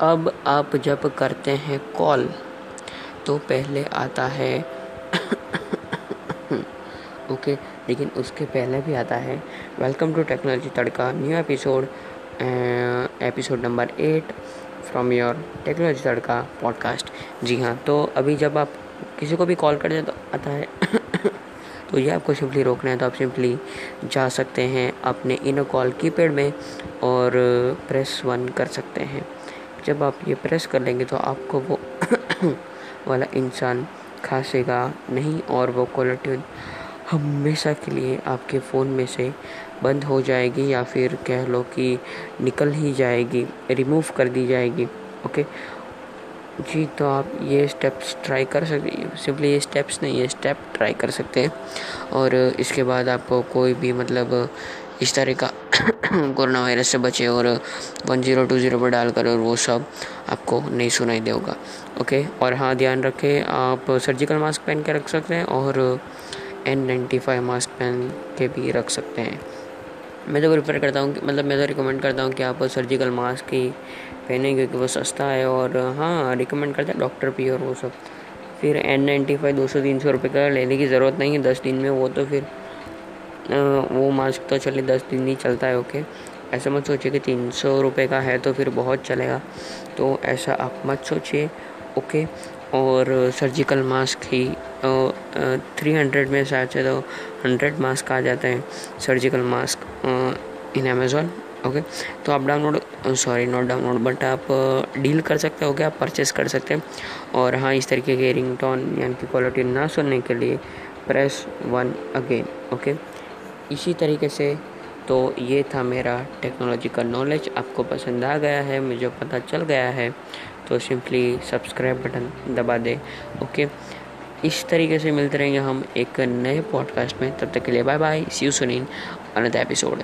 अब आप जब करते हैं कॉल तो पहले आता है ओके, लेकिन उसके पहले भी आता है। Welcome to technology Tadka new episode episode number eight from your technology Tadka podcast जी हाँ तो अभी जब आप किसी को भी कॉल करते हैं तो आता है तो ये आपको सिंपली रोकना है तो आप सिंपली जा सकते हैं अपने इन कॉल कीपैड में और प्रेस वन कर सकते हैं। जब आप ये प्रेस कर लेंगे तो आपको वो वाला इंसान खांसेगा नहीं और वो कॉलर ट्यून हमेशा के लिए आपके फ़ोन में से बंद हो जाएगी या फिर कह लो कि निकल ही जाएगी रिमूव कर दी जाएगी ओके जी तो आप ये स्टेप्स ट्राई कर सकते सिंपली ये स्टेप्स नहीं, ये स्टेप ट्राई कर सकते हैं। और इसके बाद आपको कोई भी मतलब इस तरह का कोरोना वायरस से बचे और वन ज़ीरो टू ज़ीरो पर डालकर और वो सब आपको नहीं सुनाई देगा। ओके और हाँ ध्यान रखें, आप सर्जिकल मास्क पहन के रख सकते हैं और एन नाइन्टी फाइव मास्क पहन के भी रख सकते हैं। मैं तो प्रेफर करता हूँ मतलब मैं तो रिकमेंड करता हूँ कि आप सर्जिकल मास्क ही पहने क्योंकि वो सस्ता है और हाँ रिकमेंड करते हैं डॉक्टर भी और वो सब। फिर एन नाइन्टी फाइव दो सौ तीन सौ रुपये का लेने की ज़रूरत नहीं है दस दिन में वो तो फिर आ, वो मास्क तो चले दस दिन ही चलता है ओके ऐसा मत सोचिए कि तीन सौ रुपये का है तो फिर बहुत चलेगा। तो ऐसा आप मत सोचिए ओके और सर्जिकल मास्क ही थ्री हंड्रेड में शायद से तो हंड्रेड मास्क आ जाते हैं surgical mask in Amazon okay तो आप download sorry not download but आप डील कर सकते हो क्या आप परचेस कर सकते हैं। और हाँ इस तरीके के रिंग टोन यानी कि क्वालिटी ना सुनने के लिए प्रेस वन अगेन ओके इसी तरीके से तो ये था मेरा टेक्नोलॉजी का नॉलेज आपको पसंद आ गया है, मुझे पता चल गया है तो सिंपली सब्सक्राइब बटन दबा दें ओके इस तरीके से मिलते रहेंगे हम एक नए पॉडकास्ट में। तब तक के लिए bye bye see you soon in another episode